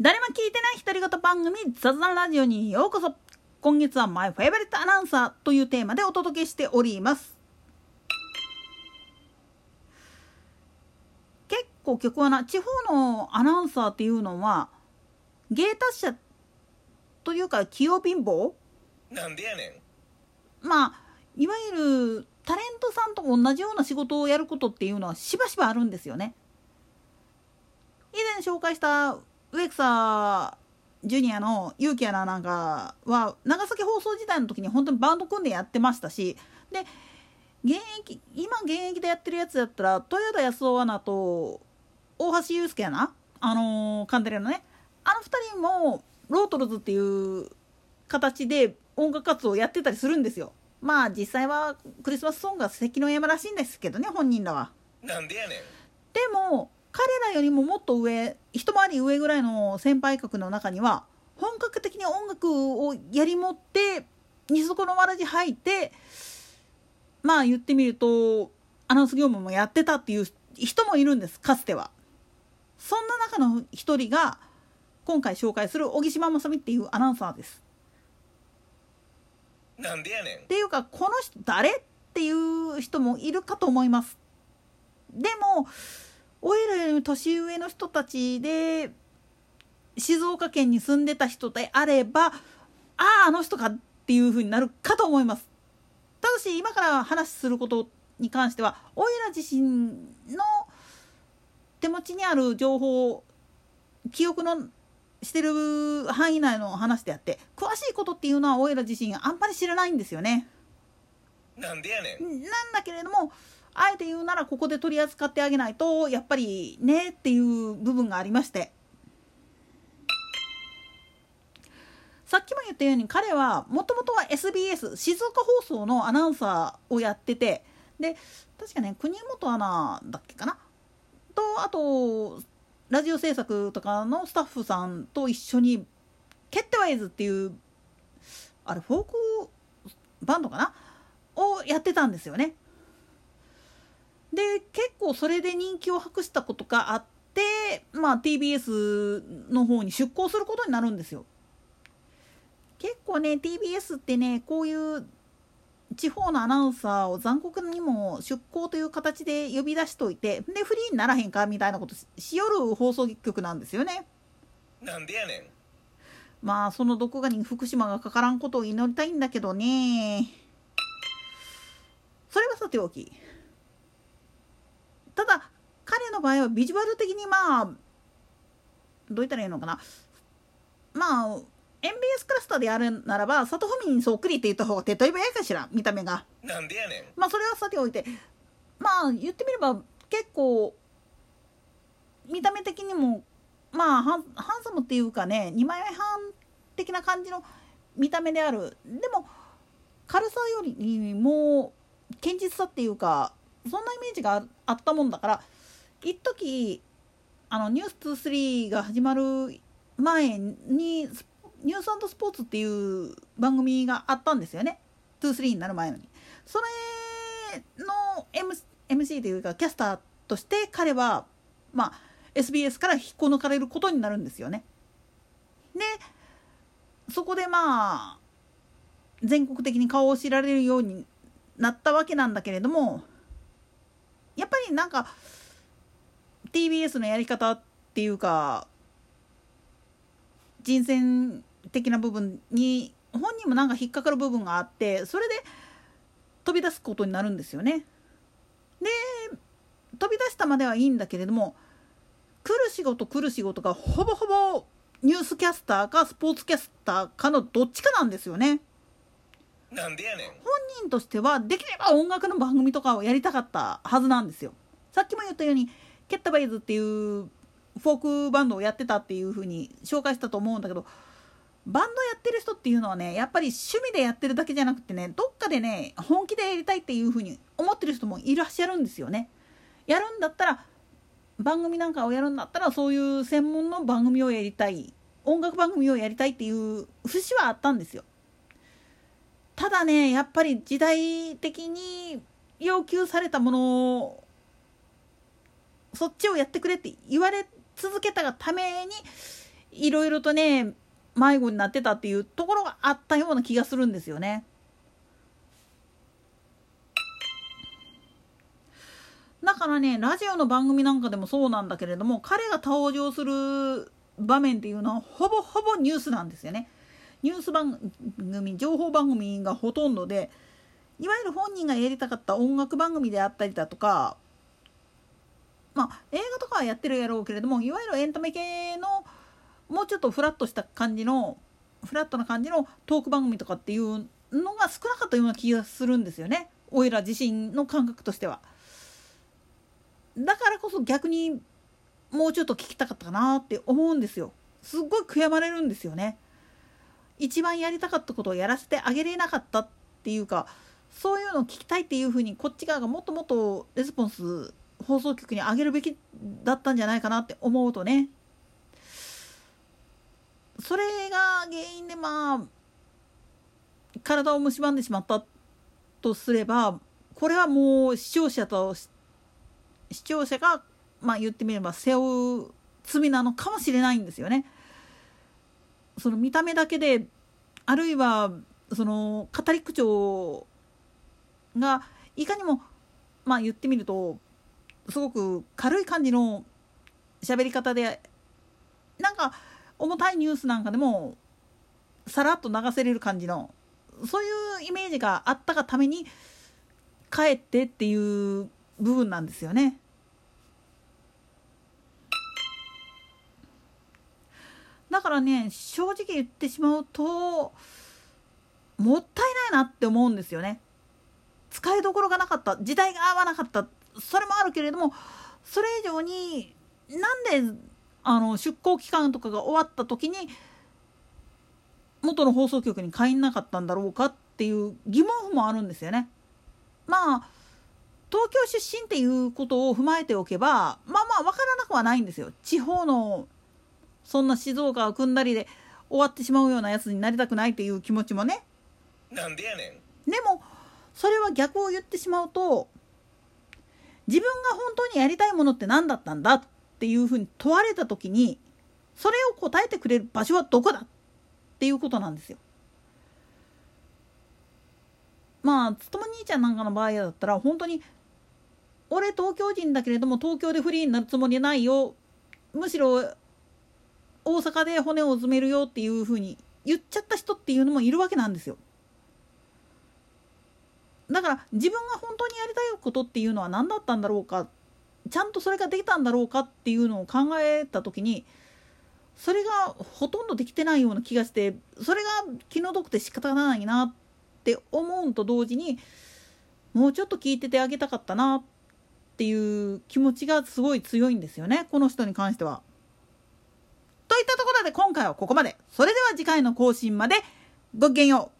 誰も聞いてない独り言番組雑談ラジオにようこそ。今月はマイフェイバリットアナウンサーというテーマでお届けしております。結構曲はな地方のアナウンサーっていうのは芸達者というか器用貧乏？なんでやねん。まあいわゆるタレントさんと同じような仕事をやることっていうのはしばしばあるんですよね。以前紹介した植草ジュニアの勇気アナなんかは長崎放送時代の時に本当にバンド組んでやってましたしで現役今現役でやってるやつやったら豊田康夫アナと大橋祐介アナあのー、カンテレのねあの2人もロートルズっていう形で音楽活動をやってたりするんですよ。まあ実際はクリスマスソングが関の山らしいんですけどね本人らは。なんでやねん。でも彼らよりももっと上一回り上ぐらいの先輩格の中には本格的に音楽をやりもって二足のわらじ履いてまあ言ってみるとアナウンス業務もやってたっていう人もいるんですかつては。そんな中の一人が今回紹介する小木島正美っていうアナウンサーです。なんでやねんっていうかこの人誰？っていう人もいるかと思います。でもおいらよりも年上の人たちで静岡県に住んでた人であればあああの人かっていう風になるかと思いますただし今から話することに関してはおいら自身の手持ちにある情報記憶のしてる範囲内の話であって詳しいことっていうのはおいら自身あんまり知らないんですよね。なんでやねんなんだけれどもあえて言うならここで取り扱ってあげないとやっぱりねっていう部分がありまして。さっきも言ったように彼はもともとは SBS 静岡放送のアナウンサーをやっててで確かね国本アナだっけかな？とあとラジオ制作とかのスタッフさんと一緒に「ケッテワイズ」っていうあれフォークバンドかな？をやってたんですよね。で結構それで人気を博したことがあって、まあ、TBS の方に出向することになるんですよ。結構ね TBS ってねこういう地方のアナウンサーを残酷にも出向という形で呼び出しといてでフリーにならへんかみたいなことしよる放送局なんですよね。なんでやねんまあその毒ガに福島がかからんことを祈りたいんだけどねそれはさておきの場合はビジュアル的にまあどう言ったらいいのかな。まあ MBS クラスターでやるならば里文にそっくりって言った方が手っ取り早いかしら見た目が。なんでやねん。まあそれはさておいて。まあ言ってみれば結構見た目的にもまあハンハンサムっていうかね二枚半的な感じの見た目である。でも軽さよりも堅実さっていうかそんなイメージがあったもんだから一時あの「ニュース2 3が始まる前に「ニューススポーツ」っていう番組があったんですよね23になる前のに。それの、M、MC というかキャスターとして彼はまあ SBS から引っこ抜かれることになるんですよね。でそこでまあ全国的に顔を知られるようになったわけなんだけれどもやっぱりなんか TBS のやり方っていうか人選的な部分に本人もなんか引っかかる部分があってそれで飛び出すことになるんですよね。で飛び出したまではいいんだけれども来る仕事来る仕事がほぼほぼニュースキャスターかスポーツキャスターかのどっちかなんですよね。なんでやねん本人としてはできれば音楽の番組とかをやりたかったはずなんですよ。さっきも言ったようにケッタバイズっていうフォークバンドをやってたっていう風に紹介したと思うんだけどバンドやってる人っていうのはねやっぱり趣味でやってるだけじゃなくてねどっかでね本気でやりたいっていう風に思ってる人もいらっしゃるんですよね。やるんだったら番組なんかをやるんだったらそういう専門の番組をやりたい音楽番組をやりたいっていう節はあったんですよ。ただねやっぱり時代的に要求されたものをそっちをやってくれって言われ続けたがためにいろいろとね迷子になってたっていうところがあったような気がするんですよね。だからねラジオの番組なんかでもそうなんだけれども彼が登場する場面っていうのはほぼほぼニュースなんですよね。ニュース番組情報番組がほとんどでいわゆる本人がやりたかった音楽番組であったりだとかはやってるやろうけれどもいわゆるエンタメ系のもうちょっとフラットした感じのフラットな感じのトーク番組とかっていうのが少なかったような気がするんですよねおいら自身の感覚としては。だからこそ逆にもうちょっと聞きたかったかなって思うんですよ。すっごい悔やまれるんですよね。一番やりたかったことをやらせてあげれなかったっていうかそういうのを聞きたいっていうふうにこっち側がもっともっとレスポンス放送局に上げるべきだったんじゃないかなって思うとねそれが原因でまあ体を蝕んでしまったとすればこれはもう視聴者と視聴者がまあ言ってみれば背負う罪なのかもしれないんですよね。その見た目だけであるいはその語り口調がいかにもまあ言ってみるとすごく軽い感じの喋り方でなんか重たいニュースなんかでもさらっと流せれる感じのそういうイメージがあったがためにかえってっていう部分なんですよね。だからね正直言ってしまうともったいないなって思うんですよね。使いどころがなかった時代が合わなかったそれもあるけれどもそれ以上になんであの出向期間とかが終わった時に元の放送局に帰んなかったんだろうかっていう疑問符もあるんですよね。まあ東京出身っていうことを踏まえておけばまあまあ分からなくはないんですよ。地方のそんな静岡を組んだりで終わってしまうようなやつになりたくないっていう気持ちもね。なんでやねん。でもそれは逆を言ってしまうと自分が本当にやりたいものって何だったんだっていうふうに問われた時にそれを答えてくれる場所はどこだっていうことなんですよ。まあつとも兄ちゃんなんかの場合だったら本当に俺東京人だけれども東京でフリーになるつもりないよむしろ大阪で骨を詰めるよっていうふうに言っちゃった人っていうのもいるわけなんですよ。だから自分が本当にやりたいことっていうのは何だったんだろうかちゃんとそれができたんだろうかっていうのを考えた時にそれがほとんどできてないような気がしてそれが気の毒で仕方がないなって思うと同時にもうちょっと聞いててあげたかったなっていう気持ちがすごい強いんですよねこの人に関しては。といったところで今回はここまで。それでは次回の更新までごきげんよう。